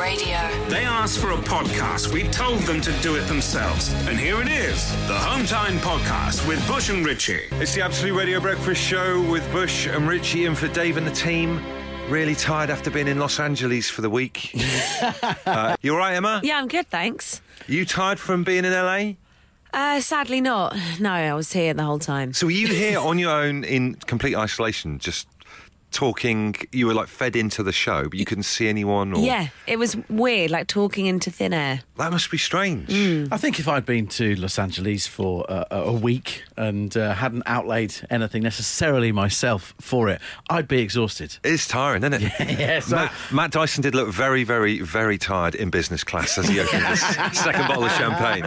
Radio. They asked for a podcast. We told them to do it themselves. And here it is the Hometime Podcast with Bush and Richie. It's the Absolute Radio Breakfast Show with Bush and Richie and for Dave and the team. Really tired after being in Los Angeles for the week. uh, you all right, Emma? Yeah, I'm good, thanks. You tired from being in LA? Uh, sadly not. No, I was here the whole time. So were you here on your own in complete isolation, just talking? You were like fed into the show, but you couldn't see anyone? Or... Yeah, it was weird, like talking into thin air. That must be strange. I think if I'd been to Los Angeles for uh, a week and uh, hadn't outlaid anything necessarily myself for it, I'd be exhausted. It's tiring, isn't it? yeah, so- Matt, Matt Dyson did look very, very, very tired in business class as he opened his second bottle of champagne.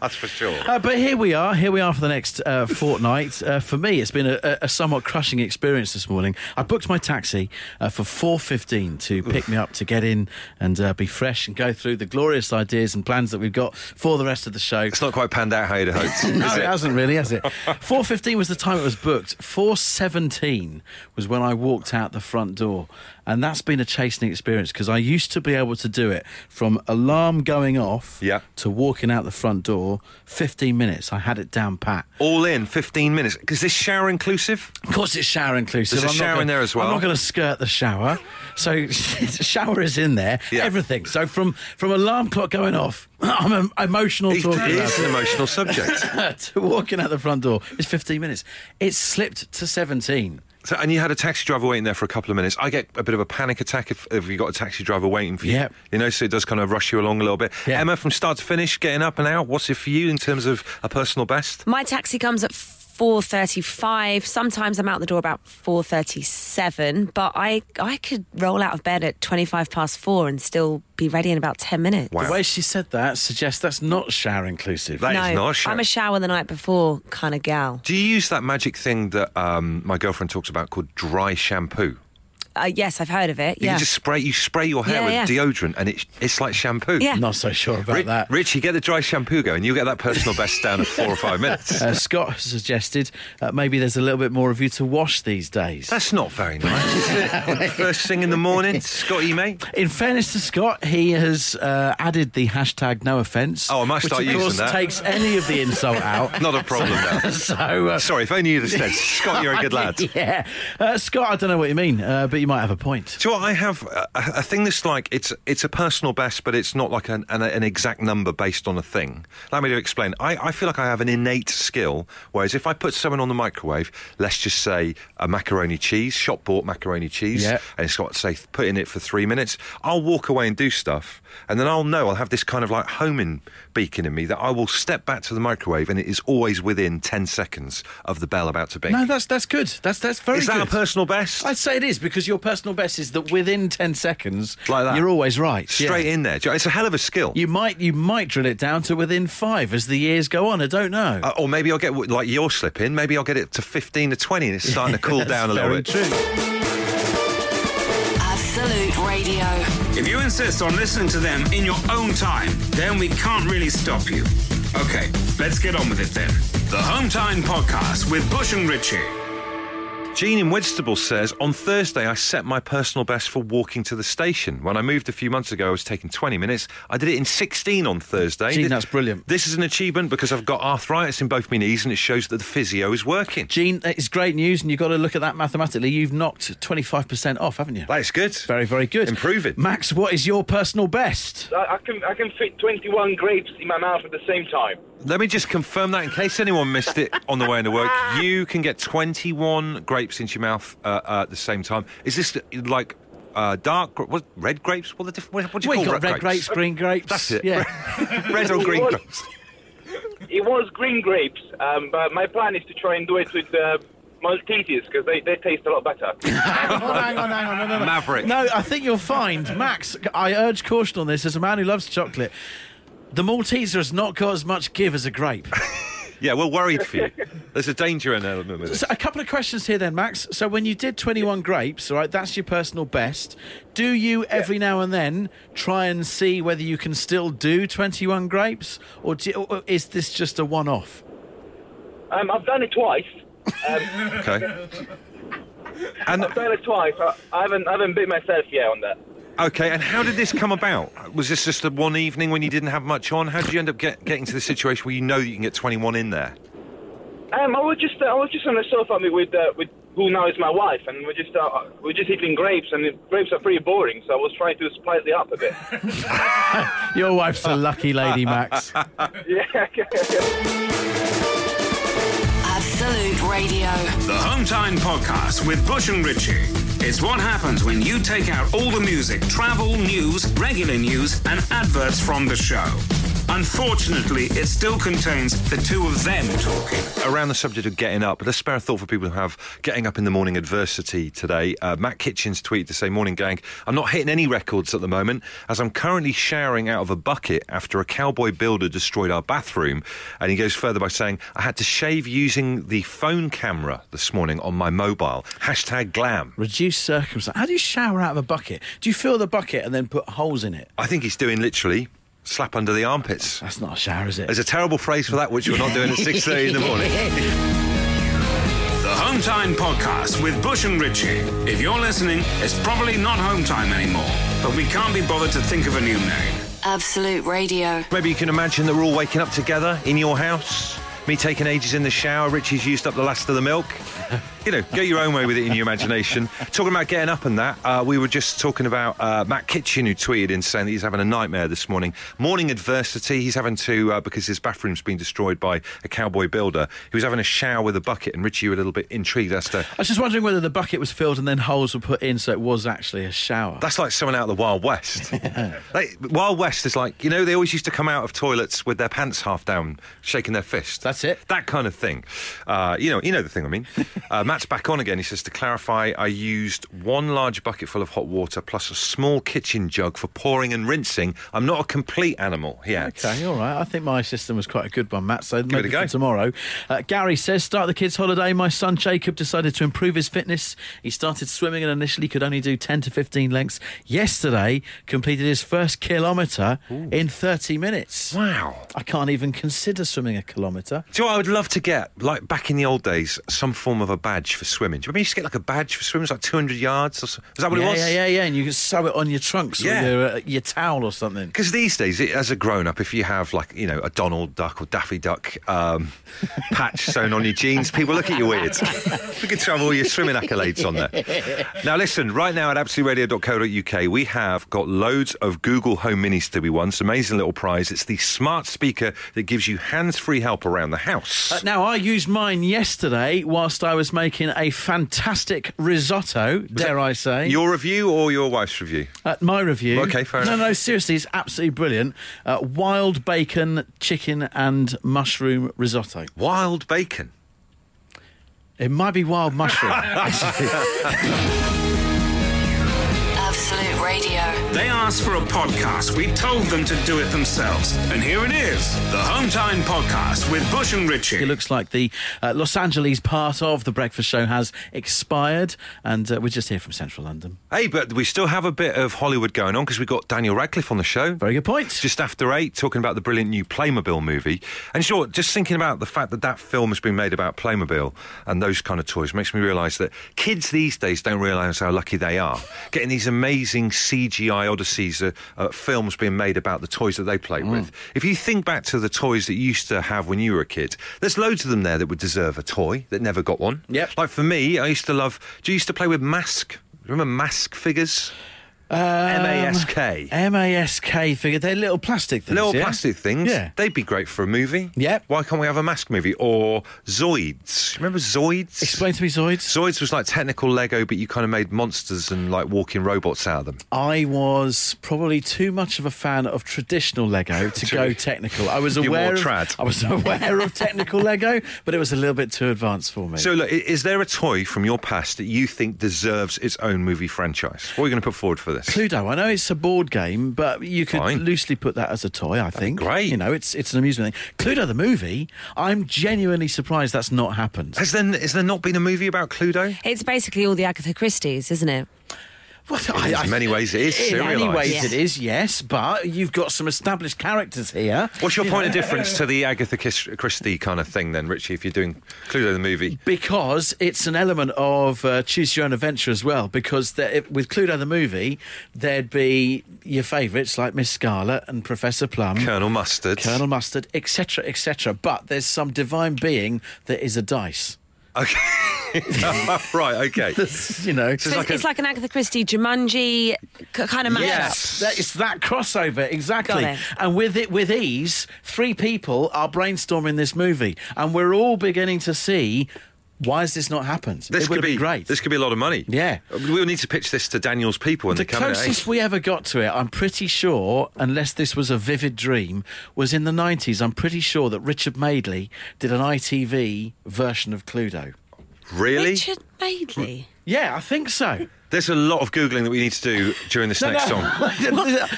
That's for sure. Uh, but here we are. Here we are for the next uh, fortnight. Uh, for me, it's been a, a- a somewhat crushing experience this morning. I booked my taxi uh, for four fifteen to pick me up to get in and uh, be fresh and go through the glorious ideas and plans that we've got for the rest of the show. It's not quite panned out how you'd hoped. No, is it? hasn't really, has it? Four fifteen was the time it was booked. Four seventeen was when I walked out the front door, and that's been a chastening experience because I used to be able to do it from alarm going off Yeah. to walking out the front door. Fifteen minutes, I had it down pat. All in 15 minutes. Is this shower inclusive? Of course, it's shower inclusive. There's a I'm shower gonna- in there as well. I'm not going to skirt the shower, so shower is in there. Yeah. Everything. So from from alarm clock going off, I'm em- emotional It talking about an emotional subject. to walking out the front door is 15 minutes. It's slipped to 17. So, and you had a taxi driver waiting there for a couple of minutes. I get a bit of a panic attack if, if you got a taxi driver waiting for you. Yep. You know, so it does kind of rush you along a little bit. Yeah. Emma, from start to finish, getting up and out, what's it for you in terms of a personal best? My taxi comes at 4.35. Sometimes I'm out the door about 4.37, but I, I could roll out of bed at 25 past four and still be ready in about 10 minutes. Wow. The way she said that suggests that's not shower inclusive. That is no, not a shower. I'm a shower the night before kind of gal. Do you use that magic thing that um, my girlfriend talks about called dry shampoo? Uh, yes, I've heard of it. You Yeah. can just spray, you spray your hair Yeah, with yeah. deodorant and it, it's like shampoo. Yeah. Not so sure about Ri- that. Richie, get the dry shampoo going. You'll get that personal best down in four or five minutes. Uh, Scott has suggested uh, maybe there's a little bit more of you to wash these days. That's not very nice, is it? First thing in the morning, Scotty, mate. In fairness to Scott, he has uh, added the hashtag no offence. Oh, I might which start of using course that. takes any of the insult out. Not a problem now. so, uh, Sorry, if only you'd have said, Scott, you're a good lad. Yeah. Uh, Scott, I don't know what you mean, uh, but you might have a point. you know what? I have uh, a, a thing that's like it's it's a personal best, but it's not like an, an, an exact number based on a thing. Allow me to explain. I, I feel like I have an innate skill, whereas if I put someone on the microwave, let's just say a macaroni cheese, shop bought macaroni cheese, Yeah. and it's got say put in it for three minutes, I'll walk away and do stuff, and then I'll know I'll have this kind of like homing beacon in me that I will step back to the microwave, and it is always within ten seconds of the bell about to bing. No, that's that's good. That's that's very good. is that good. a personal best? I'd say it is because your personal best is that within ten seconds, Like that. you're always right. Straight yeah. in there. Do you know, It's a hell of a skill. You might you might drill it down to within five as the years go on. I don't know. Uh, or maybe I'll get like you're slipping. Maybe I'll get it to 15 to 20 and it's starting to cool down a little bit. True. Absolute Radio. If you insist on listening to them in your own time, then we can't really stop you. Okay, let's get on with it then. The Hometime Podcast with Bush and Richie. Jean in Whitstable says, On Thursday, I set my personal best for walking to the station. When I moved a few months ago, I was taking 20 minutes. I did it in 16 on Thursday. Gene, Thi- that's brilliant. This is an achievement because I've got arthritis in both my knees and it shows that the physio is working. Gene, it's great news, and you've got to look at that mathematically. You've knocked twenty five percent off, haven't you? That's good. Very, very good. Improving. Max, what is your personal best? I, I can I can fit 21 grapes in my mouth at the same time. Let me just confirm that in case anyone missed it on the way into work. You can get 21 grapes into your mouth uh, uh, at the same time. Is this like uh, dark, what, red grapes? What, the diff- what, what do you Well, call you got red grapes, green grapes. That's it. Yeah. red or green What? grapes? It was green grapes, um, but my plan is to try and do it with uh, Maltesers because they, they taste a lot better. hang on, hang on, hang on. No, no, no. Maverick. No, I think you'll find, Max, I urge caution on this as a man who loves chocolate. The Malteser has not got as much give as a grape. Yeah, we're worried for you. There's a danger in element with it. So a couple of questions here then, Max. So when you did 21 grapes, right, that's your personal best. Do you every now and then try and see whether you can still do 21 grapes, or, do or is this just a one-off? Um, I've done it twice. Um, Okay. And I've done it twice. I, I haven't I haven't bit myself yet on that. Okay, and how did this come about? Was this just a one evening when you didn't have much on? How did you end up get, getting to the situation where you know that you can get 21 in there? Um, I was just uh, I was just on the sofa with uh, with who now is my wife, and we're just uh, we're just eating grapes, and the grapes are pretty boring. So I was trying to spice it up a bit. Your wife's a lucky lady, Max. yeah. Absolute Radio. The Hometime Podcast with Bush and Richie. It's what happens when you take out all the music, travel, news, regular news, and adverts from the show. Unfortunately, it still contains the two of them talking. Around the subject of getting up, let's spare a thought for people who have getting up in the morning adversity today. Uh, Matt Kitchens tweeted to say, Morning gang, I'm not hitting any records at the moment as I'm currently showering out of a bucket after a cowboy builder destroyed our bathroom. And he goes further by saying, I had to shave using the phone camera this morning on my mobile. Hashtag glam. Reduced circumstance. How do you shower out of a bucket? Do you fill the bucket and then put holes in it? I think he's doing literally slap under the armpits. That's not a shower, is it? There's a terrible phrase for that, which we're not doing at 6.30 in the morning. The Hometime Podcast with Bush and Richie. If you're listening, it's probably not Hometime anymore, but we can't be bothered to think of a new name. Absolute Radio. Maybe you can imagine that we're all waking up together in your house. Me taking ages in the shower. Richie's used up the last of the milk. You know, go your own way with it in your imagination. Talking about getting up and that, uh, we were just talking about uh, Matt Kitchen, who tweeted in saying that he's having a nightmare this morning. Morning adversity. He's having to, uh, because his bathroom's been destroyed by a cowboy builder. He was having a shower with a bucket, and Richie, you were a little bit intrigued as to. I was just wondering whether the bucket was filled and then holes were put in so it was actually a shower. That's like someone out of the Wild West. like, Wild West is like, you know, they always used to come out of toilets with their pants half down, shaking their fist. That's it. That kind of thing. Uh, you know, you know the thing I mean. Uh, Matt's back on again. He says to clarify, I used one large bucket full of hot water plus a small kitchen jug for pouring and rinsing. I'm not a complete animal. He adds. Okay, all right. I think my system was quite a good one, Matt. So it maybe a go. for tomorrow. Uh, Gary says, start the kids' holiday. My son Jacob decided to improve his fitness. He started swimming and initially could only do 10 to 15 lengths. Yesterday, completed his first kilometre in 30 minutes. Wow. I can't even consider swimming a kilometre. Do you know what I would love to get? Like back in the old days, some form of a badge for swimming. Do you remember you used to get like a badge for swimming? It was like 200 yards? Or so. Is that what yeah, it was? yeah, yeah, yeah. And you can sew it on your trunks Yeah. or your, uh, your towel or something. Because these days, it- as a grown up, if you have like, you know, a Donald Duck or Daffy Duck um, patch sewn on your jeans, people look at you weird. you could have all your swimming accolades on there. Now, listen, right now at absoluteradio.co.uk, we have got loads of Google Home Minis to be won. It's an amazing little prize. It's the smart speaker that gives you hands free help around the house. Uh, now, I used mine yesterday whilst I was making a fantastic risotto, dare I say. Your review or your wife's review? At my review. Okay, fair no, enough. No, seriously, it's absolutely brilliant. Uh, wild bacon, chicken, and mushroom risotto. Wild bacon. It might be wild mushroom. They asked for a podcast. We told them to do it themselves. And here it is the Hometime Podcast with Bush and Richie. it looks like the uh, Los Angeles part of the breakfast show has expired, and uh, we're just here from central London. Hey, but we still have a bit of Hollywood going on because we've got Daniel Radcliffe on the show. Very good point. Just after eight, talking about the brilliant new Playmobil movie. And sure, just thinking about the fact that that film has been made about Playmobil and those kind of toys makes me realise that kids these days don't realise how lucky they are. Getting these amazing CGI odysseys, uh, uh, films being made about the toys that they play with. If you think back to the toys that you used to have when you were a kid, there's loads of them there that would deserve a toy that never got one. Yep. Like for me, I used to love. Do you used to play with mask? Remember mask figures? Um, M-A-S-K. M-A-S-K figure. They're little plastic things. Little yeah? plastic things. Yeah. They'd be great for a movie. Yep. Why can't we have a mask movie? Or Zoids. Remember Zoids? Explain to me, Zoids. Zoids was like technical Lego, but you kind of made monsters and like walking robots out of them. I was probably too much of a fan of traditional Lego to go technical. I was aware of. I was aware of technical Lego, but it was a little bit too advanced for me. So, look, is there a toy from your past that you think deserves its own movie franchise? What are you going to put forward for this? Cluedo, I know it's a board game, but you could Fine. loosely put that as a toy. I think. great. You know, it's it's an amusement thing. Cluedo the movie. I'm genuinely surprised that's not happened. Has there, has there not been a movie about Cluedo? It's basically all the Agatha Christie's, isn't it? Well, In many ways it is In many ways Yeah. it is, yes, but you've got some established characters here. What's your point of difference to the Agatha Christie kind of thing, then, Richie? If you're doing Cluedo the movie, Because it's an element of uh, choose your own adventure as well. Because there, if- with Cluedo the movie, there'd be your favourites like Miss Scarlet and Professor Plum, Colonel Mustard, Colonel Mustard, etc., etc. But there's some divine being that is a dice. Okay, right. Okay. You know, So like it's a- like an Agatha Christie, Jumanji kind of matchup. Yes, that, it's that crossover exactly. Got it. And with it, with ease, three people are brainstorming this movie, and we're all beginning to see why has this not happened? This it would could be great. This could be a lot of money. Yeah. we'll need to pitch this to Daniel's people when the they come in. eh? closest we ever got to it, I'm pretty sure, unless this was a vivid dream, was in the 90s. I'm pretty sure that Richard Madeley did an ITV version of Cluedo. Really? Richard Madeley. Yeah, I think so. There's a lot of googling that we need to do during this next song.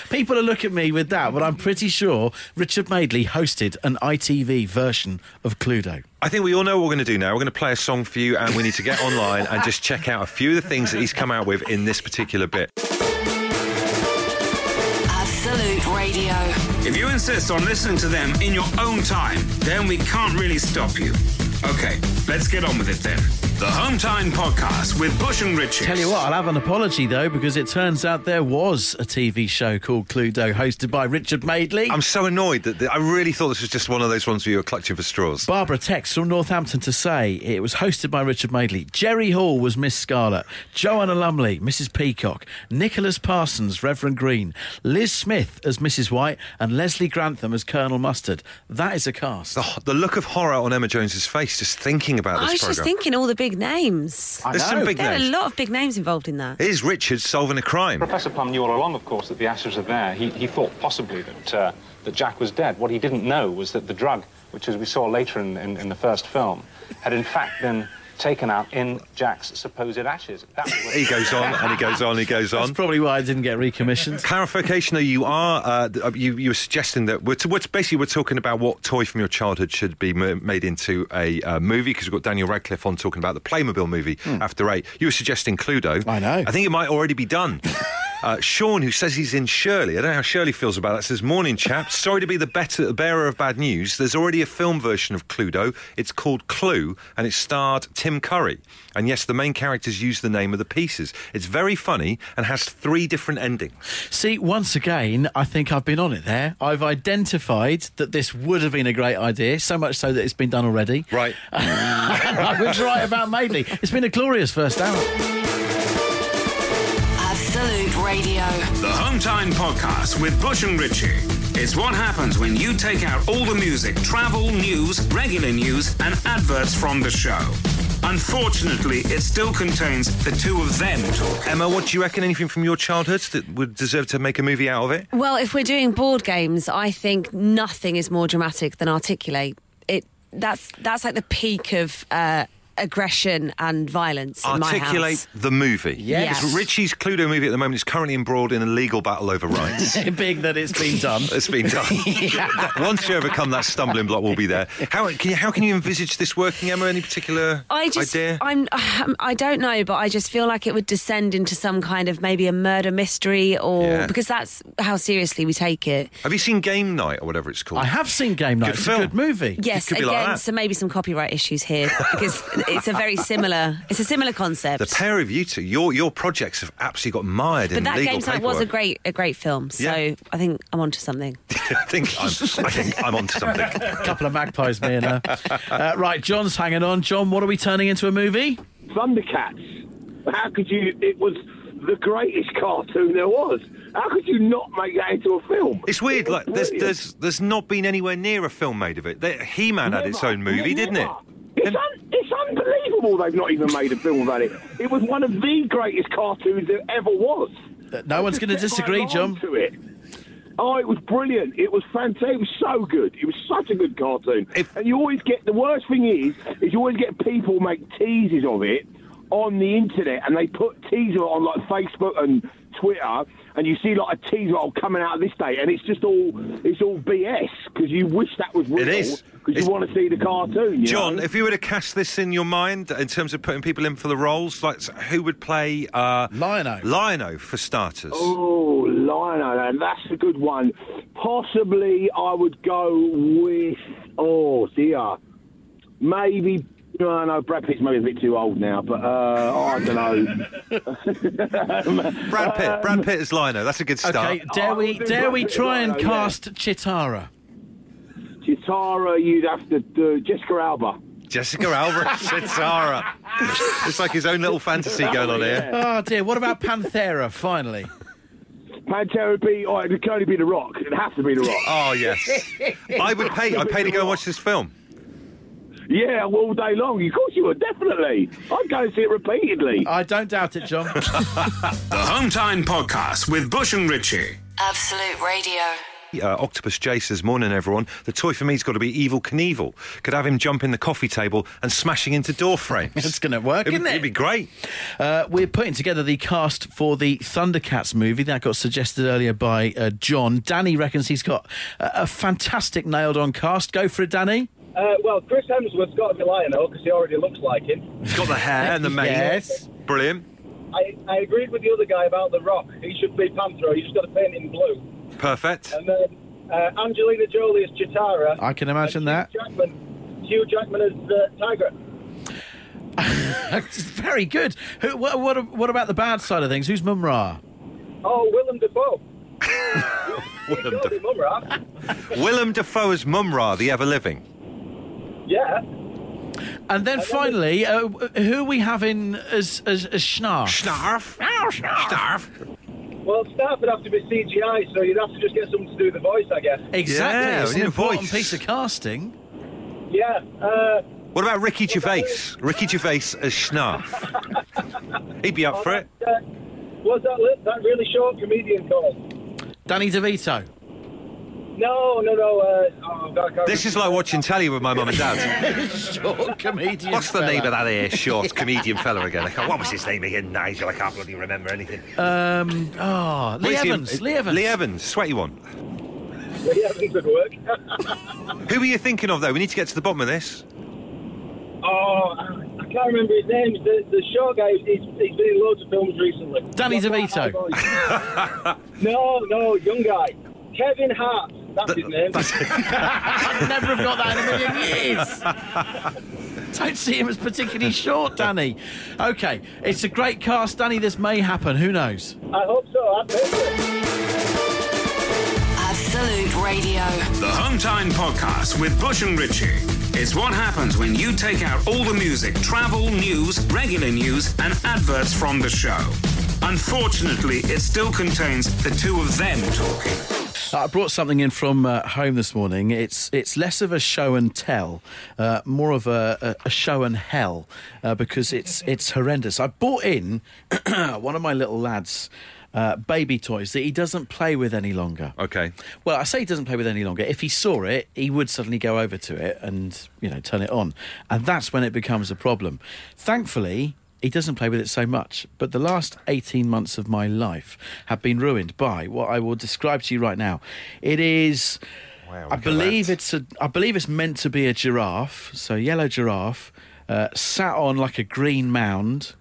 People will look at me with that, but I'm pretty sure Richard Madeley hosted an ITV version of Cluedo. I think we all know what we're going to do now. We're going to play a song for you, and we need to get online and just check out a few of the things that he's come out with in this particular bit. Absolute Radio. If you insist on listening to them in your own time, then we can't really stop you. Okay, let's get on with it then. The Home Time Podcast with Bush and Richie. Tell you what, I'll have an apology though, because it turns out there was a TV show called Cluedo hosted by Richard Madeley. I'm so annoyed that I really thought this was just one of those ones where you were clutching for straws. Barbara texts from Northampton to say it was hosted by Richard Madeley. Jerry Hall was Miss Scarlet. Joanna Lumley, Mrs. Peacock. Nicholas Parsons, Reverend Green. Liz Smith as Mrs. White. And Leslie Grantham as Colonel Mustard. That is a cast. The, the look of horror on Emma Jones's face just thinking about this. I this was just thinking all the big names. I There's know. some big There are a lot of big names involved in that. Here's Richard solving a crime. Professor Plum knew all along, of course, that the ashes are there. He, he thought possibly that, uh, that Jack was dead. What he didn't know was that the drug, which as we saw later in, in, in the first film, had in fact been taken out in Jack's supposed ashes. That was He goes on and he goes on, and he goes on. That's probably why I didn't get recommissioned. Clarification: Though you are, uh, uh, you you were suggesting that we're t- what's basically we're talking about what toy from your childhood should be m- made into a uh, movie because we've got Daniel Radcliffe on talking about the Playmobil movie after eight. You were suggesting Cluedo. Hmm. I know. I think it might already be done. Uh, Sean, who says he's in Shirley, I don't know how Shirley feels about that. Says, "Morning, chap. Sorry to be the better bearer of bad news. There's already a film version of Cluedo. It's called Clue, and it starred Tim Curry. And yes, the main characters use the name of the pieces. It's very funny and has three different endings. See, once again, I think I've been on it there. I've identified that this would have been a great idea, so much so that it's been done already. Right. I was right about Madeley. It's been a glorious first hour. Absolute Radio. The Home Time Podcast with Bush and Richie. It's what happens when you take out all the music, travel, news, regular news, and adverts from the show. Unfortunately, it still contains the two of them talking. Emma, what do you reckon? Anything from your childhood that would deserve to make a movie out of it? Well, if we're doing board games, I think nothing is more dramatic than articulate. It that's that's like the peak of uh, aggression and violence in my Articulate house. the movie. Yes. It's Richie's Cluedo movie at the moment is currently embroiled in a legal battle over rights. Big that it's been done. It's been done. Once you overcome that stumbling block, we'll be there. How can you, how can you envisage this working, Emma? Any particular I just, idea? I'm, um, I don't know, but I just feel like it would descend into some kind of maybe a murder mystery, or Yeah. because that's how seriously we take it. Have you seen Game Night or whatever it's called? I have seen Game Night. Good it's film. a good movie. Yes, could be again, like that. so maybe some copyright issues here because it's a very similar. It's a similar concept. the pair of you two, your your projects have absolutely got mired but in that legal game's night was a great a great film, so Yeah. I think I'm onto something. I think I'm, I think I'm onto something. A couple of magpies, me and her. Uh, right, John's hanging on. John, what are we turning into a movie? Thundercats. How could you? It was the greatest cartoon there was. How could you not make that into a film? It's weird. It Like there's there's there's not been anywhere near a film made of it. He-Man had its own movie, didn't it? It's, un- it's unbelievable they've not even made a film about it. It was one of the greatest cartoons there ever was. Uh, No one's going to disagree, John. To it. Oh, it was brilliant. It was fantastic. It was so good. It was such a good cartoon. If- and you always get the worst thing is, is you always get people make teases of it on the internet, and they put teaser on like Facebook and Twitter and you see like a teaser coming out of this day, and it's just all it's all BS because you wish that was real. is. because you want to see the cartoon. You John, know? if you were to cast this in your mind in terms of putting people in for the roles, like who would play uh, Lion-O. Lion-O for starters? Oh, Lion-O, and that's a good one. Possibly, I would go with. Oh dear, maybe. No, no, Brad Pitt's maybe a bit too old now, but uh, I don't know. Brad Pitt. Brad Pitt is Lion-O. That's a good start. Okay, dare Oh, we we'll do dare we Pitt, try and right, yeah. cast Cheetara? Cheetara, you'd have to do Jessica Alba. Jessica Alba, Cheetara. It's like his own little fantasy going on here. Oh dear, what about Panthera? Finally, Pantera would be. Oh, it can only be The Rock. It'd have to be The Rock. Oh yes, I would pay. I'd pay to go and watch this film. Yeah, all day long. Of course you would, definitely. I'd go and see it repeatedly. I don't doubt it, John. The Home Time Podcast with Bush and Richie. Absolute Radio. Uh, Octopus J says, Morning, everyone. The toy for me's got to be Evel Knievel. Could have him jumping the coffee table and smashing into door frames. It's going to work, It'd, isn't it? it'd be great. Uh, we're putting together the cast for the Thundercats movie that got suggested earlier by uh, John. Danny reckons he's got a, a fantastic nailed-on cast. Go for it, Danny. Uh, well, Chris Hemsworth's got to be Lion-O because he already looks like him. He's got the hair and the mane. Yes. Brilliant. I, I agreed with the other guy about The Rock. He should be Panther. You just got to paint him blue. Perfect. And then uh, Angelina Jolie as Cheetara. I can imagine and that. Hugh Jackman, Hugh Jackman as uh, Tiger. It's very good. Who, what, what, what about the bad side of things? Who's Mumm-Ra? Oh, Willem Dafoe. Willem, Jodie Mumm-Ra. Da- Willem Dafoe as Mumm-Ra, the ever living. Yeah. And then finally, uh, who are we having as, as, as Schnarf? Snarf. Snarf. Well, Snarf would have to be CGI, so you'd have to just get someone to do the voice, I guess. Exactly. Yeah, it's an important voice. piece of casting. Yeah. Uh, What about Ricky Gervais? Ricky Gervais as Snarf. He'd be up for it. uh, what's that, li- that really short comedian called? Danny DeVito. No, no, no. Uh, oh, God, This is like watching telly with my mum and dad. Short comedian. What's the fella. name of that here short comedian fella again? I can't, what was his name again? Nigel. I can't bloody remember anything. Um, oh, Lee Where's he- Evans. Lee Evans. Lee Evans, sweaty one. Yeah, things would work. Who were you thinking of though? We need to get to the bottom of this. oh, I can't remember his name. The, the short guy, he's, he's been in loads of films recently. Danny DeVito. quite a high voice. no, no, young guy. Kevin Hart. That's his name. I'd never have got that in a million years. Don't see him as particularly short, Danny. Okay, it's a great cast, Danny. This may happen. Who knows? I hope so. I pay. Absolute Radio. The Home Time Podcast with Bush and Richie. It's what happens when you take out all the music, travel, news, regular news, and adverts from the show. Unfortunately, it still contains the two of them talking. I brought something in from uh, home this morning. It's it's less of a show and tell, uh, more of a, a, a show and hell, uh, because it's it's horrendous. I bought in one of my little lads. Uh, baby toys that he doesn't play with any longer. Okay. Well, I say he doesn't play with any longer. If he saw it, he would suddenly go over to it and, you know, turn it on. And that's when it becomes a problem. Thankfully, he doesn't play with it so much. But the last 18 months of my life have been ruined by what I will describe to you right now. It is. Wow, I believe that. it's a. I believe it's meant to be a giraffe. So yellow giraffe, uh, sat on like a green mound.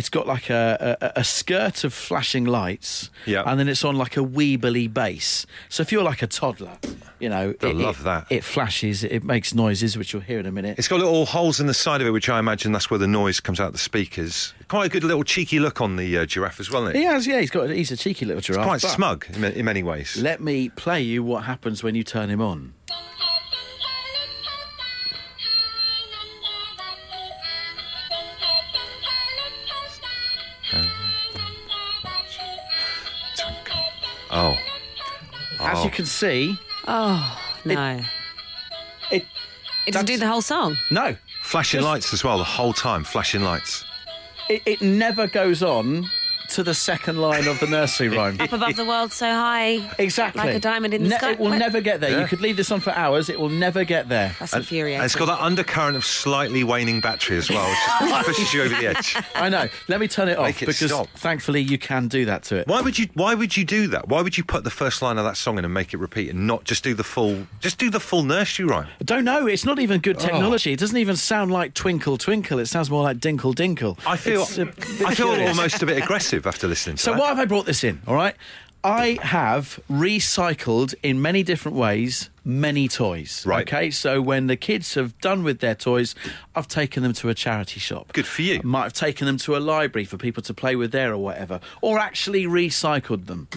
It's got like a, a, a skirt of flashing lights, Yeah. and then it's on like a weebly base. So if you're like a toddler, you know, They'll it, love it- that. It flashes, it makes noises, which you'll hear in a minute. It's got little holes in the side of it, which I imagine that's where the noise comes out of the speakers. Quite a good little cheeky look on the uh, giraffe as well, isn't it? he has, yeah, he's got. He's a cheeky little giraffe. Quite smug in, in many ways. Let me play you what happens when you turn him on. Oh. As Oh. you can see, Oh, no. it It doesn't do the whole song. no, Flashing Just- lights as well, the whole time, flashing lights. it, it never goes on to the second line of the nursery rhyme. Up above the world so high. Exactly. Like a diamond in the Ne- sky. It will What? never get there. Yeah. You could leave this on for hours. It will never get there. That's And infuriating. it's got that undercurrent of slightly waning battery as well, which just pushes you over the edge. I know. Let me turn it off Make it because stop. thankfully you can do that to it. Why would you? Why would you do that? Why would you put the first line of that song in and make it repeat, and not just do the full? Just do the full nursery rhyme. I don't know. It's not even Oh. good technology. It doesn't even sound like Twinkle Twinkle. It sounds more like Dinkle Dinkle. I feel. It's a bit I feel curious. almost a bit aggressive after listening. To So that. why have I brought this in? All right. I have recycled in many different ways many toys. Right. Okay. So when the kids have done with their toys, I've taken them to a charity shop. Good for you. I might have taken them to a library for people to play with there or whatever, or actually recycled them.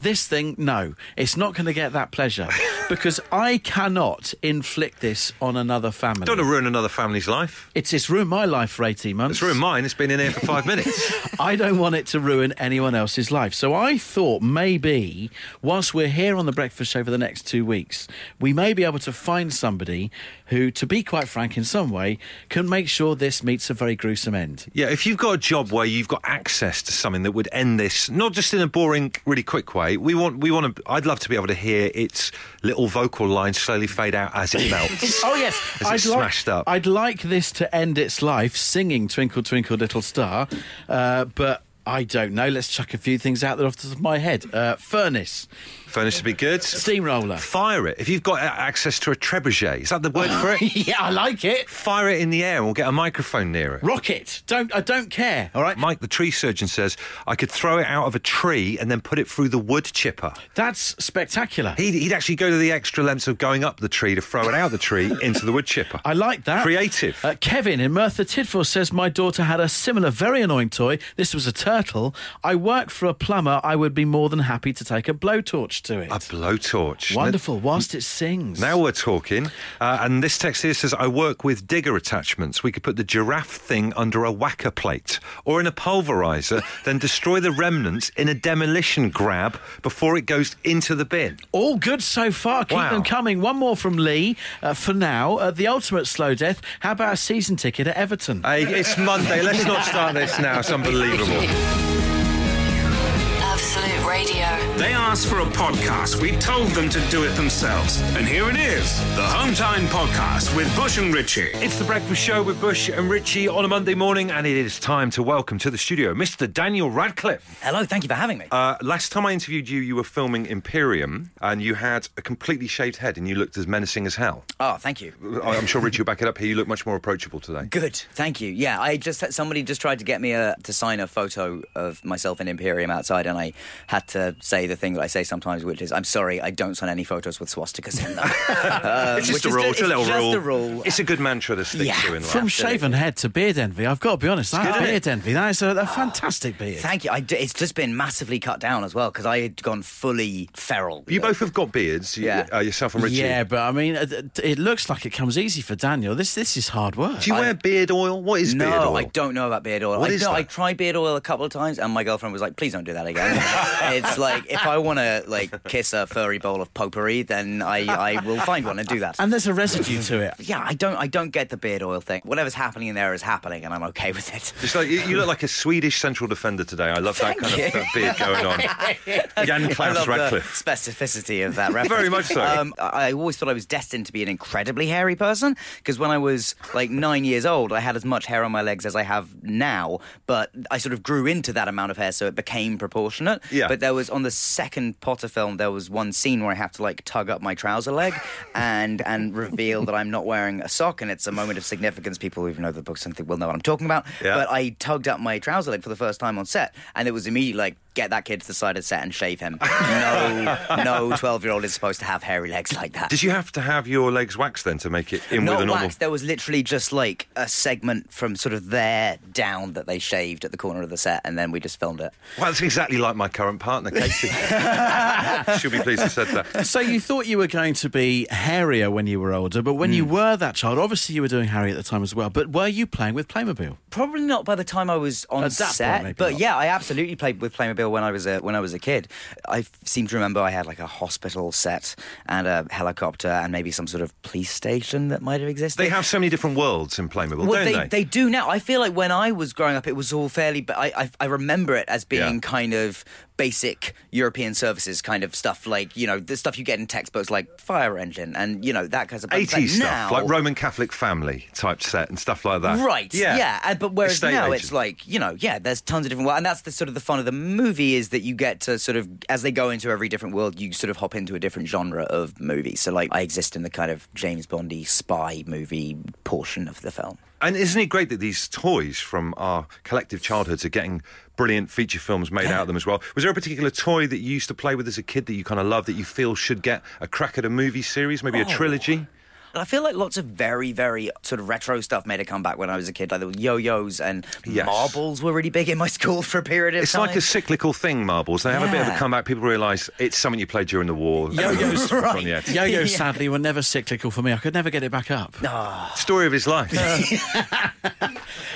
This thing, no, it's not going to get that pleasure because I cannot inflict this on another family. Don't want to ruin another family's life. It's it's ruined my life for eighteen months. It's ruined mine. It's been in here for five minutes. I don't want it to ruin anyone else's life. So I thought maybe, whilst we're here on the breakfast show for the next two weeks, we may be able to find somebody who, to be quite frank, in some way, can make sure this meets a very gruesome end. Yeah, if you've got a job where you've got access to something that would end this, not just in a boring, really quick way, we want, we want to. I'd love to be able to hear its little vocal lines slowly fade out as it melts. Oh yes, As it's like, smashed up. I'd like this to end its life singing "Twinkle Twinkle Little Star," uh, but I don't know. Let's chuck a few things out there off the top of my head. Uh, furnace, Furnace to be good. steamroller. Fire it. If you've got access to a trebuchet, is that the word for it? yeah, I like it. Fire it in the air and we'll get a microphone near it. Rocket. Don't I don't care. All right. Mike, the tree surgeon, says I could throw it out of a tree and then put it through the wood chipper. That's spectacular. He'd, he'd actually go to the extra lengths of going up the tree to throw it out of the tree into the wood chipper. I like that. Creative. Uh, Kevin in Merthyr Tydfil says my daughter had a similar, very annoying toy. This was a turtle. I work for a plumber. I would be more than happy to take a blowtorch to it. A blowtorch. Wonderful. Whilst it sings. Now we're talking. Uh, and this text here says, I work with digger attachments. We could put the giraffe thing under a whacker plate or in a pulverizer, then destroy the remnants in a demolition grab before it goes into the bin. All good so far. Keep Wow. them coming. One more from Lee. Uh, for now, uh, the ultimate slow death. How about a season ticket at Everton? Hey, it's Monday. Let's not start this now. It's unbelievable. Absolute Radio. They asked for a podcast. We told them to do it themselves. And here it is the Home Time Podcast with Bush and Richie. It's the breakfast show with Bush and Richie on a Monday morning, and it is time to welcome to the studio Mr. Daniel Radcliffe. Hello, thank you for having me. Uh, last time I interviewed you, you were filming Imperium, and you had a completely shaved head, and you looked as menacing as hell. oh, thank you. I- I'm sure Richie will back it up here. You look much more approachable today. Good, thank you. Yeah, I just had somebody just tried to get me uh to sign a photo of myself in Imperium outside, and I had to say the thing that I say sometimes, which is, "I'm sorry, I don't sign any photos with swastikas in them." Um, It's just a rule. It's a little just rule. a rule. It's a good mantra to stick Yeah, to in life. From shaven head to beard envy, I've got to be honest. That good, beard it? envy, that is a, a fantastic beard. Thank you. I d- it's just been massively cut down as well because I had gone fully feral. You both have got beards, you- Yeah. uh, yourself and Richie. Yeah, but I mean, it, it looks like it comes easy for Daniel. This this is hard work. Do you wear beard oil? What is no, beard oil? I don't know about beard oil. What I, is no, that? I tried beard oil a couple of times, and my girlfriend was like, "Please don't do that again." it's like if I want to like kiss a furry bowl of potpourri, then I, I will find one and do that. And there's a residue to it. yeah, I don't I don't get the beard oil thing. Whatever's happening in there is happening, and I'm okay with it. Just like you, you look like a Swedish central defender today. I love that Thank kind of you. uh, beard going on. Jan I Klaus love Radcliffe. the specificity of that reference. Very much so. Um, I I always thought I was destined to be an incredibly hairy person because when I was like nine years old, I had as much hair on my legs as I have now, but I sort of grew into that amount of hair, so it became proportionate. Yeah. But there was on the second Potter film, there was one scene where I have to like tug up my trouser leg and and reveal that I'm not wearing a sock, and it's a moment of significance. People who even know the book something will know what I'm talking about. Yeah. But I tugged up my trouser leg for the first time on set, and it was immediately like, get that kid to the side of the set and shave him. No, no 12 year old is supposed to have hairy legs like that. Did you have to have your legs waxed then to make it in Not with a normal? waxed. There was literally just like a segment from sort of there down that they shaved at the corner of the set, and then we just filmed it. Well, that's exactly like my current partner, Katie. She'll be pleased to said that. So you thought you were going to be hairier when you were older, but when you Hmm. were that child, obviously you were doing Harry at the time as well. But were you playing with Playmobil? Probably not by the time I was on At that point, set, maybe but not. yeah, I absolutely played with Playmobil when I was a when I was a kid. I f- seem to remember I had like a hospital set and a helicopter and maybe some sort of police station that might have existed. They have so many different worlds in Playmobil, Well, don't they, they? do now. I feel like when I was growing up, it was all fairly. But I, I, I remember it as being Yeah. kind of basic European services kind of stuff, like you know the stuff you get in textbooks, like fire engine and you know that kind of. but 80s stuff, now, like Roman Catholic family type set and stuff like that. Right. Yeah. And, but whereas Estate now agent. it's like you know, yeah, there's tons of different. And that's the sort of the fun of the movie is that you get to sort of as they go into every different world, you sort of hop into a different genre of movie. So like I exist in the kind of James Bondy spy movie portion of the film. And isn't it great that these toys from our collective childhoods are getting brilliant feature films made out of them as well? Was there a particular toy that you used to play with as a kid that you kind of love that you feel should get a crack at a movie series, maybe a Oh. Trilogy? I feel like lots of very, very sort of retro stuff made a comeback when I was a kid. Like there were yo-yos and Yes. marbles were really big in my school for a period of It's time. It's like a cyclical thing, marbles. They have a bit of a comeback. People realise it's something you played during the war. Yo-yos, On the edge. Yo-yo, Yeah. sadly, were never cyclical for me. I could never get it back up. Story of his life.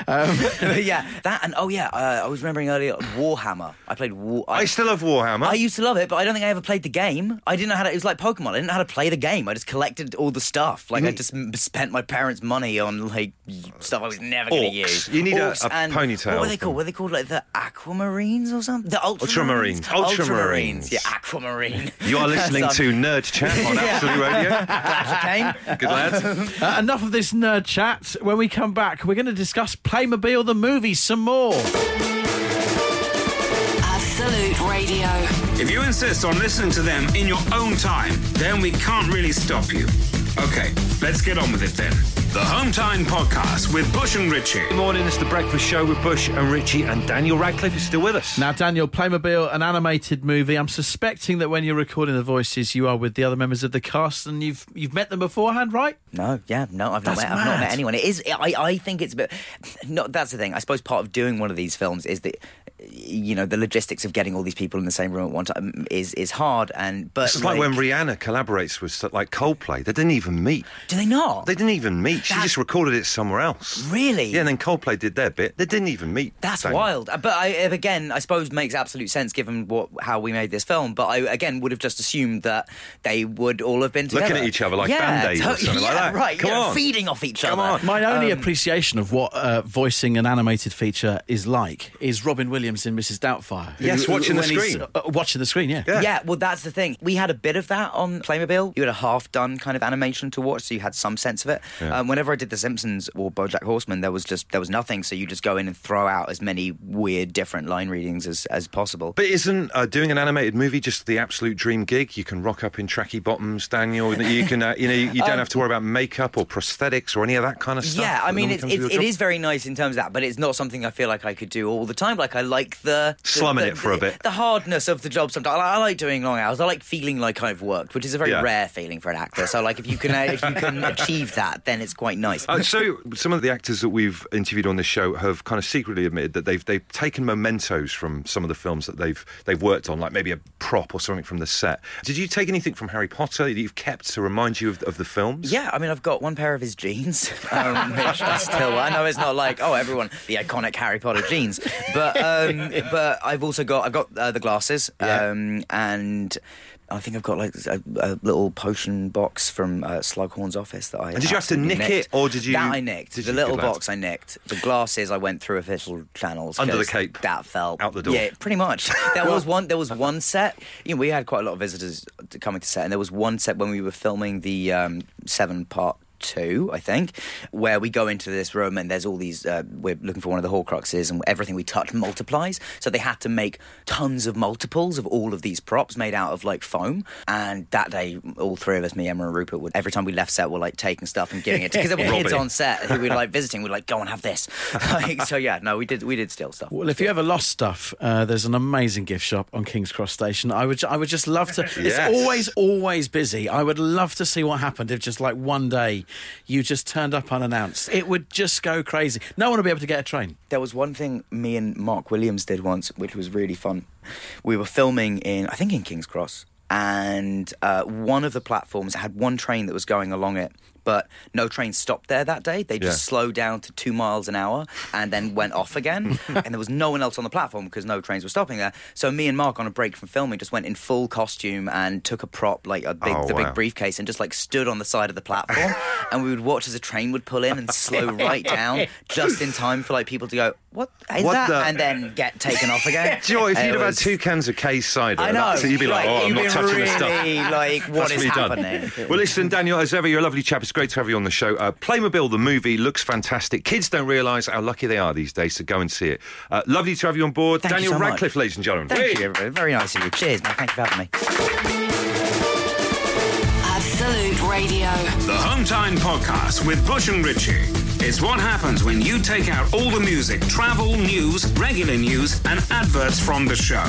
yeah, that and oh yeah, uh, I was remembering earlier Warhammer. I played War. I still love Warhammer. I used to love it, but I don't think I ever played the game. I didn't know how to. It was like Pokemon. I didn't know how to play the game. I just collected all the stuff. Like I just m- spent my parents' money on like stuff I was never going to use. You need a- Orcs a and- ponytail What were they thing. called? Were they called like the Aquamarines or something? The Ultramarines. Ultramarines. Ultramarines. Yeah, Aquamarine. You are listening to Nerd Chat on Absolute Radio. Glad. Good lads. Uh, enough of this nerd chat. When we come back, we're going to discuss Playmobil the movie some more. Absolute Radio. If you insist on listening to them in your own time, then we can't really stop you. Okay, let's get on with it then. The Hometime Podcast with Bush and Richie. Good morning, it's the Breakfast Show with Bush and Richie, and Daniel Radcliffe is still with us. Now, Daniel, Playmobil, an animated movie. I'm suspecting that when you're recording the voices, you are with the other members of the cast, and you've you've met them beforehand, right? No, yeah, no, I've not That's met. I've not mad. met anyone. It is. I, I think it's a bit. No, that's the thing. I suppose part of doing one of these films is that you know the logistics of getting all these people in the same room at one time is is hard. And but It's like, when Rihanna collaborates with like Coldplay. They didn't even meet. do they not? They didn't even meet. She just recorded it somewhere else. Really? Yeah, and then Coldplay did their bit. They didn't even meet. That's Daniel. wild. Uh, But I, again, I suppose makes absolute sense given what how we made this film. But I again would have just assumed that they would all have been together, Looking at each other like yeah, Band-Aids or something like yeah, that. Right, Come you know, on. feeding off each Come other. on. My only Um, appreciation of what uh, voicing an animated feature is like is Robin Williams in Mrs. Doubtfire. Yes, watching the screen. uh, watching the screen, yeah. Yeah. Yeah, well, that's the thing. We had a bit of that on Playmobil. You had a half-done kind of animation to watch, so you had some sense of it. Um, whenever I did The Simpsons or BoJack Horseman, there was just there was nothing, so you just go in and throw out as many weird, different line readings as, as possible. But isn't uh, doing an animated movie just the absolute dream gig? You can rock up in tracky bottoms, Daniel. You can, uh, you know, you don't have to worry about makeup or prosthetics or any of that kind of stuff. Um, Yeah, I mean, it it's, it's, your it job? is very nice in terms of that, but it's not something I feel like I could do all the time. Like, I like the... the- Slumming the- it for a bit. The hardness of the job sometimes. I, I like doing long hours. I like feeling like I've worked, which is a very Yeah. rare feeling for an actor. So, like, if you can, uh, if you can achieve that, then it's quite nice. Uh, so some of the actors that we've interviewed on this show have kind of secretly admitted that they've they've taken mementos from some of the films that they've they've worked on, like maybe a prop or something from the set. Did you take anything from Harry Potter that you've kept to remind you of, of the films? Yeah, I mean, I've got one pair of his jeans, um, which I still. I know it's not like oh, everyone the iconic Harry Potter jeans, but um, but I've also got I've got uh, the glasses, Yeah. um, and I think I've got like a, a little potion box from uh, Slughorn's office that I. And did you have to nick nicked. it, or did you- That I nicked. did the little box I nicked. The glasses I went through official channels Under the cape. That fell Out the door. Yeah, pretty much. There was one. There was one set. You know, we had quite a lot of visitors coming to set, and there was one set when we were filming the um, seven part. Two, I think, where we go into this room and there's all these. Uh, we're looking for one of the Horcruxes, and everything we touch multiplies. So they had to make tons of multiples of all of these props made out of like foam. And that day, all three of us, me, Emma, and Rupert, would every time we left set, were like taking stuff and giving it because there were kids Robbie. on set who we were like visiting. We'd like go and have this. like, so yeah, no, we did we did steal stuff. Well, if you ever lost stuff, uh, there's an amazing gift shop on King's Cross Station. I would, I would just love to. Yes. It's always, always busy. I would love to see what happened if just like one day you just turned up unannounced. It would just go crazy. No one would be able to get a train. There was one thing me and Mark Williams did once, which was really fun. We were filming in, I think, in King's Cross, and uh, one of the platforms had one train that was going along it. But no train stopped there that day. They just Yeah. slowed down to two miles an hour and then went off again. and there was no one else on the platform because no trains were stopping there. So me and Mark, on a break from filming, just went in full costume and took a prop, like a big, Oh, the wow. big briefcase, and just like stood on the side of the platform. and we would watch as a train would pull in and slow right down, just in time for like people to go, "What is What that?" the- and then get taken off again. Do you know, if you'd have had two cans of K's cider, I know. it, you'd be like, oh, I'm not touching really, this stuff. Like, what That's is happening? Done. Well, listen, Daniel, as ever, you're a lovely chap. It's great to have you on the show. Uh, Playmobil, the movie, looks fantastic. Kids don't realise how lucky they are these days to go and see it. Uh, lovely to have you on board. Thank you Daniel so much. Radcliffe, ladies and gentlemen. Thank you. everybody. Very nice of you. Cheers, man. Thank you for having me. Absolute Radio. The Hometime Podcast with Bush and Richie. It's what happens when you take out all the music, travel, news, regular news, and adverts from the show.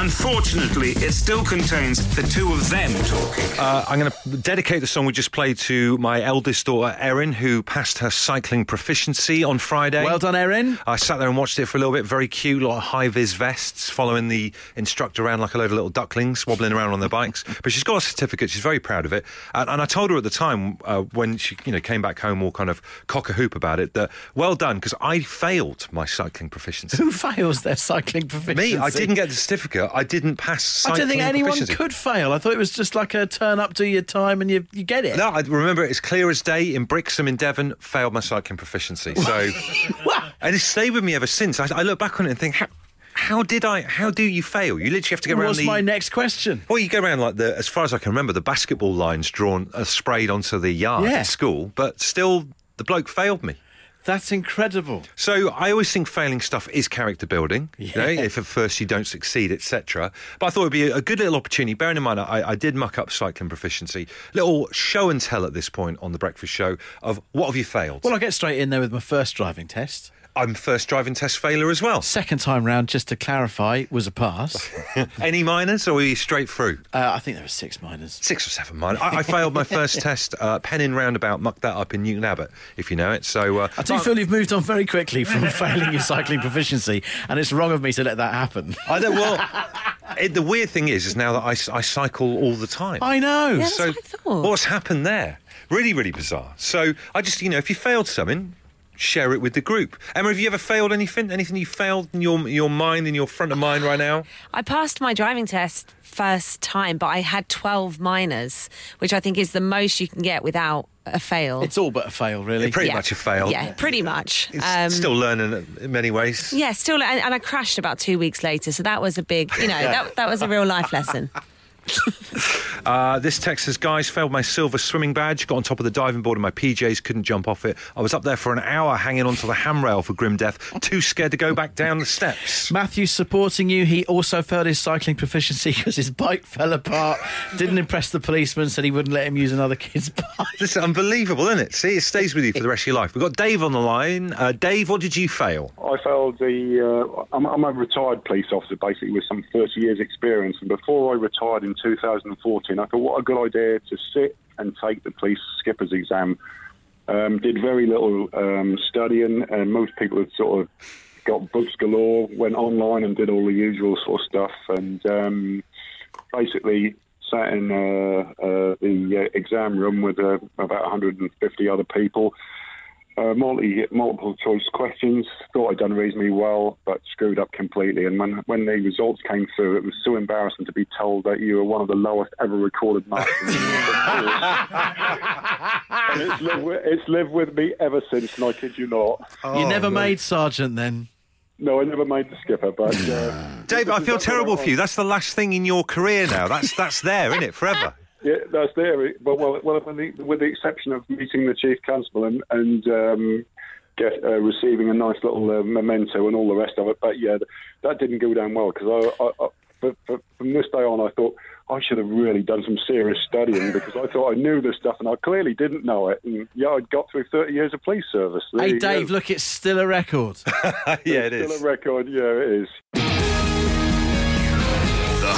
Unfortunately, it still contains the two of them talking. Uh, I'm going to dedicate the song we just played to my eldest daughter, Erin, who passed her cycling proficiency on Friday. Well done, Erin. I sat there and watched it for a little bit. Very cute, lot of high vis vests, following the instructor around like a load of little ducklings, wobbling around on their bikes. But she's got a certificate. She's very proud of it. And, and I told her at the time uh, when she, you know, came back home all kind of cock a hoop about it that well done because I failed my cycling proficiency. Who fails their cycling proficiency? Me, I didn't get the certificate. I didn't pass. I don't think anyone proficiency. could fail. I thought it was just like a turn up, do your time, and you, you get it. No, I remember it as clear as day in Brixham in Devon. Failed my cycling proficiency. So, and it's stayed with me ever since. I, I look back on it and think, how, how did I? How do you fail? You literally have to go around What's the. my next question? well, you go around like the, as far as I can remember, the basketball lines drawn, uh, sprayed onto the yard Yeah. at school, but still, the bloke failed me. That's incredible. So I always think failing stuff is character building. You know, if at first you don't succeed, etc. But I thought it'd be a, a good little opportunity. Bearing in mind, I, I did muck up cycling proficiency. Little show and tell at this point on the breakfast show of what have you failed. Well, I get straight in there with my first driving test. I'm first driving test failure as well. Second time round, just to clarify, was a pass. Any minors or were you straight through? Uh, I think there were six minors. Six or seven minors. I, I failed my first test. Uh, Penn Inn roundabout mucked that up in Newton Abbot, if you know it. So uh, I do feel you've moved on very quickly from failing your cycling proficiency, and it's wrong of me to let that happen. I don't, well, it, the weird thing is, is now that I cycle all the time. I know. that's so what I thought. what's happened there? Really, really bizarre. So I just, you know, if you failed something, share it with the group. Emma, have you ever failed anything? Anything you failed in your your mind, in your front of mind right now? I passed my driving test first time, but I had 12 minors, which I think is the most you can get without a fail. It's all but a fail, really. Pretty Yeah. much a fail. Yeah, pretty much. Um, still learning in many ways. yeah, still, and, and I crashed about two weeks later, so that was a big, you know, that, that was a real life lesson. Uh, this text says, guys, failed my silver swimming badge, got on top of the diving board in my PJs, couldn't jump off it. I was up there for an hour hanging onto the handrail for grim death, too scared to go back down the steps. Matthew's supporting you. He also failed his cycling proficiency because his bike fell apart. Didn't impress the policeman, said he wouldn't let him use another kid's bike. This is unbelievable, isn't it? See, it stays with you for the rest of your life. We've got Dave on the line. Uh, Dave, what did you fail? I failed the. Uh, I'm, I'm a retired police officer, basically with some 30 years' experience. And before I retired in 2014, I thought, what a good idea to sit and take the police skipper's exam. Um, did very little um, studying, and most people had sort of got books galore, went online and did all the usual sort of stuff, and um, basically sat in uh, uh, the uh, exam room with uh, about 150 other people. Uh, multi, multiple choice questions. Thought I'd done reasonably well, but screwed up completely. And when when the results came through, it was so embarrassing to be told that you were one of the lowest ever recorded marks. and it's lived, with, it's lived with me ever since, and I kid you not. you never made sergeant then. No, I never made the skipper, but uh, Dave, I feel terrible for you. That's the last thing in your career now. That's that's there, isn't it? Forever. Yeah, that's there. But well, well with, the, with the exception of meeting the chief constable and, and um, get uh, receiving a nice little uh, memento and all the rest of it. But yeah, that didn't go down well because I, I, I for, for, from this day on, I thought I should have really done some serious studying because I thought I knew this stuff and I clearly didn't know it. And yeah, I'd got through 30 years of police service. There Hey, you go. Dave, look, it's still a record. yeah, it Still is. a record. Yeah, it is.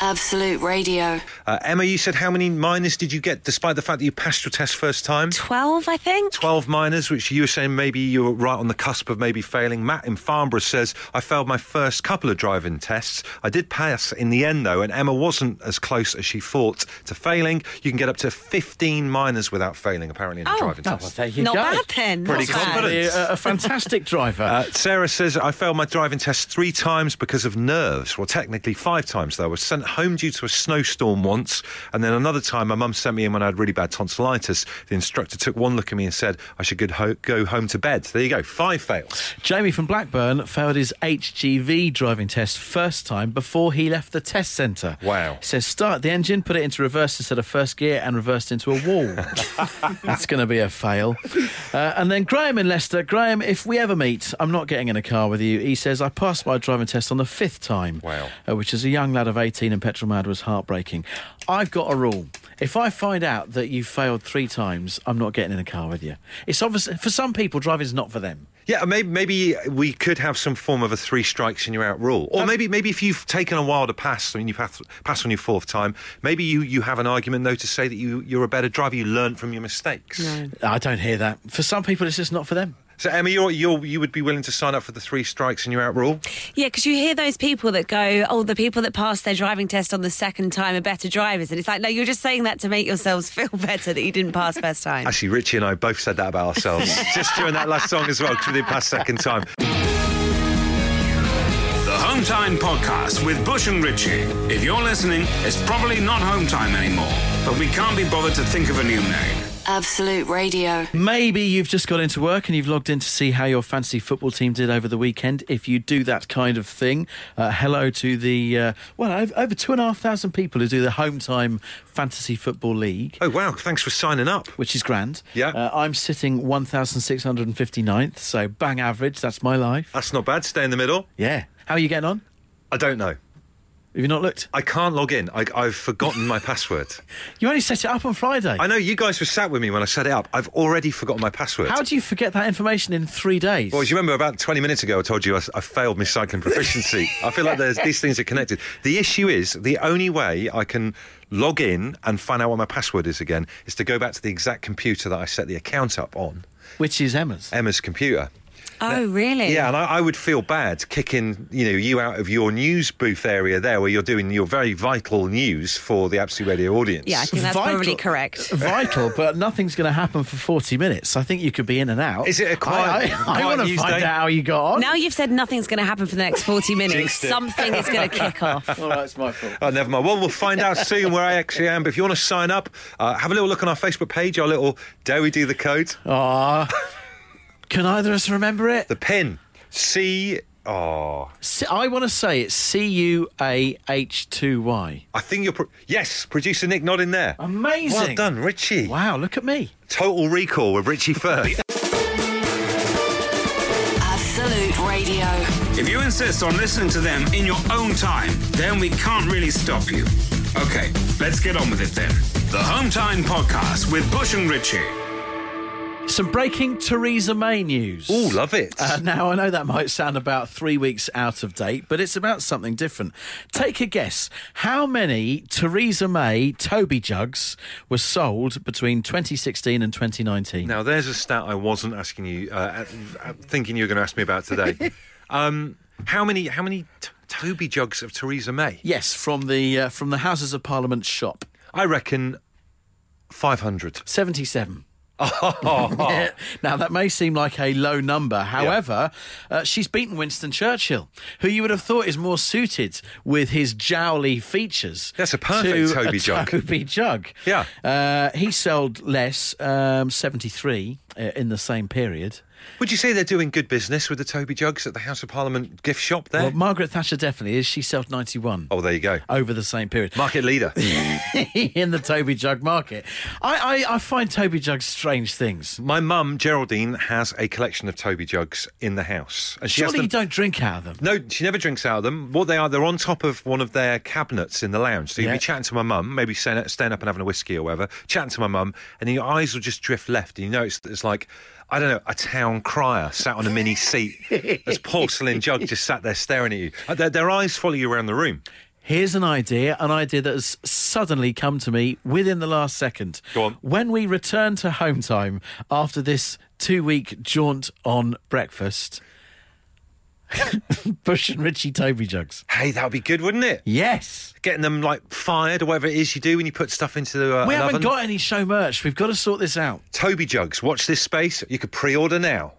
Absolute Radio. Uh, Emma, you said how many minors did you get despite the fact that you passed your test first time? 12, I think. 12 minors, which you were saying maybe you were right on the cusp of maybe failing. Matt in Farnborough says, I failed my first couple of driving tests. I did pass in the end, though, and Emma wasn't as close as she thought to failing. You can get up to 15 minors without failing, apparently, in a Oh, driving Oh, test. well, there you Not go. bad then. Pretty not confident. A, a fantastic driver. Uh, Sarah says, I failed my driving test three times because of nerves. Well, technically five times, though. I was sent home due to a snowstorm once, and then another time my mum sent me in when I had really bad tonsillitis. The instructor took one look at me and said I should go, ho- go home to bed. There you go, five fails. Jamie from Blackburn failed his HGV driving test first time before he left the test centre. Wow. He says start the engine, put it into reverse instead of first gear, and reversed into a wall. That's going to be a fail. Uh, and then Graham in Leicester. Graham, if we ever meet, I'm not getting in a car with you. He says I passed my driving test on the fifth time. Wow. Uh, which is a young lad of 18 and petrol mad was heartbreaking. I've got a rule. If I find out that you failed three times, I'm not getting in a car with you. It's obvious for some people, driving's not for them. Yeah, maybe, maybe we could have some form of a three strikes and you're out rule. Or maybe maybe if you've taken a while to pass, I mean, you pass, pass on your fourth time, maybe you, you have an argument, though, to say that you, you're a better driver, you learned from your mistakes. I don't hear that. For some people, it's just not for them. So, Emma, you're, you're, you would be willing to sign up for the three strikes and you're out rule? Yeah, because you hear those people that go, oh, the people that pass their driving test on the second time are better drivers. And it's like, no, you're just saying that to make yourselves feel better that you didn't pass first time. Actually, Richie and I both said that about ourselves just during that last song as well, because we didn't pass second time. The Hometime Podcast with Bush and Richie. If you're listening, it's probably not home time anymore, but we can't be bothered to think of a new name. Absolute Radio. Maybe you've just got into work and you've logged in to see how your fantasy football team did over the weekend. If you do that kind of thing, uh, hello to the, uh, well, over, over two and a half thousand people who do the Hometime Fantasy Football League. Oh, wow, thanks for signing up. Which is grand. Yeah. Uh, I'm sitting 1,659th, so bang average. That's my life. That's not bad. Stay in the middle. Yeah. How are you getting on? I don't know. Have you not looked? I can't log in. I, I've forgotten my password. You only set it up on Friday. I know you guys were sat with me when I set it up. I've already forgotten my password. How do you forget that information in three days? Well, do you remember about 20 minutes ago I told you I, I failed my cycling proficiency? I feel like there's, these things are connected. The issue is the only way I can log in and find out what my password is again is to go back to the exact computer that I set the account up on, Which is Emma's. Emma's computer. Oh, really? Yeah, and I, I would feel bad kicking you know you out of your news booth area there where you're doing your very vital news for the Absolute Radio audience. Yeah, I think that's Vital- probably correct. Vital, but nothing's going to happen for 40 minutes. I think you could be in and out. Is it a quiet- I, I, quiet want to find day? out how you got on. Now you've said nothing's going to happen for the next 40 minutes. Something is going to kick off. All right, it's my fault. Oh, never mind. Well, we'll find out soon where I actually am. But if you want to sign up, uh, have a little look on our Facebook page, our little Dare We Do the Code? Aw. Can either of us remember it? The pin. C. Oh, C- I want to say it's C U A H 2 Y. I think you're. Pro- yes, producer Nick nodding there. Amazing. Well done, Richie. Wow, look at me. Total recall with Richie first. Absolute Radio. If you insist on listening to them in your own time, then we can't really stop you. Okay, let's get on with it then. The Hometime Podcast with Bush and Richie. Some breaking Theresa May news. oh, love it. Uh, now, I know that might sound about three weeks out of date, but it's about something different. Take a guess. How many Theresa May Toby jugs were sold between 2016 and 2019? now, there's a stat I wasn't asking you, uh, uh, thinking you were going to ask me about today. um, how many? How many t- Toby jugs of Theresa May? Yes, from the uh, from the Houses of Parliament shop. I reckon five hundred. 77. Oh, Now, that may seem like a low number. However, uh, she's beaten Winston Churchill, who you would have thought is more suited with his jowly features. That's a perfect to Toby a jug. Toby jug. Yeah. Uh, he sold less, um, 73 uh, Uh, in the same period. Would you say they're doing good business with the Toby jugs at the House of Parliament gift shop there? Well, Margaret Thatcher definitely is. She sold 91 oh, there you go. over the same period. Market leader. in the Toby jug market. I, I, I find Toby jugs strange things. My mum, Geraldine, has a collection of Toby jugs in the house. And she Surely you them- don't drink out of them. No, she never drinks out of them. What they are, they're on top of one of their cabinets in the lounge. So you'll Yeah. be chatting to my mum, maybe staying up and having a whiskey or whatever, chatting to my mum, and your eyes will just drift left. And you know, it's, it's like I don't know, a town crier sat on a mini seat. This porcelain jug just sat there staring at you. Uh, Their, their eyes follow you around the room. Here's an idea, an idea that has suddenly come to me within the last second. Go on. When we return to home time after this two week jaunt on breakfast, Bush and Richie Toby jugs. Hey, that would be good, wouldn't it? Yes. Getting them like fired or whatever it is you do when you put stuff into the uh, we haven't oven. got any show merch. We've got to sort this out. Toby jugs. Watch this space. You could pre-order now.